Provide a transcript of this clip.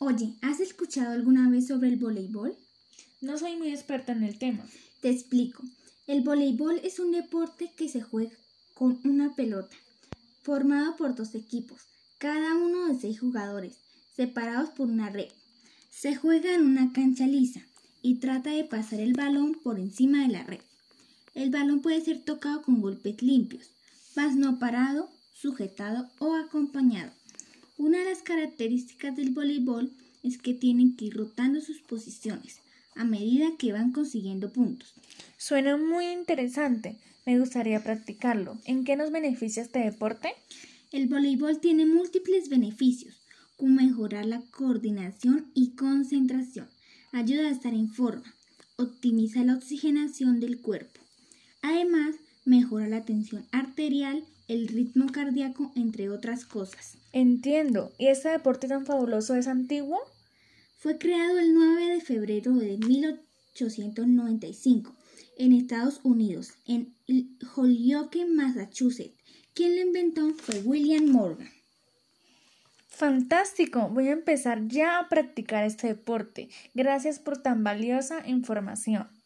Oye, ¿has escuchado alguna vez sobre el voleibol? No soy muy experta en el tema. Te explico. El voleibol es un deporte que se juega con una pelota, formado por dos equipos, cada uno de seis jugadores, separados por una red. Se juega en una cancha lisa y trata de pasar el balón por encima de la red. El balón puede ser tocado con golpes limpios, más no parado, sujetado o acompañado. Características del voleibol es que tienen que ir rotando sus posiciones a medida que van consiguiendo puntos. Suena muy interesante. Me gustaría practicarlo. ¿En qué nos beneficia este deporte? El voleibol tiene múltiples beneficios, como mejorar la coordinación y concentración, ayuda a estar en forma, optimiza la oxigenación del cuerpo. Además, mejora la tensión arterial, el ritmo cardíaco, entre otras cosas. Entiendo. ¿Y este deporte tan fabuloso es antiguo? Fue creado el 9 de febrero de 1895 en Estados Unidos, en Holyoke, Massachusetts. Quien lo inventó fue William Morgan. Fantástico, voy a empezar ya a practicar este deporte. Gracias por tan valiosa información.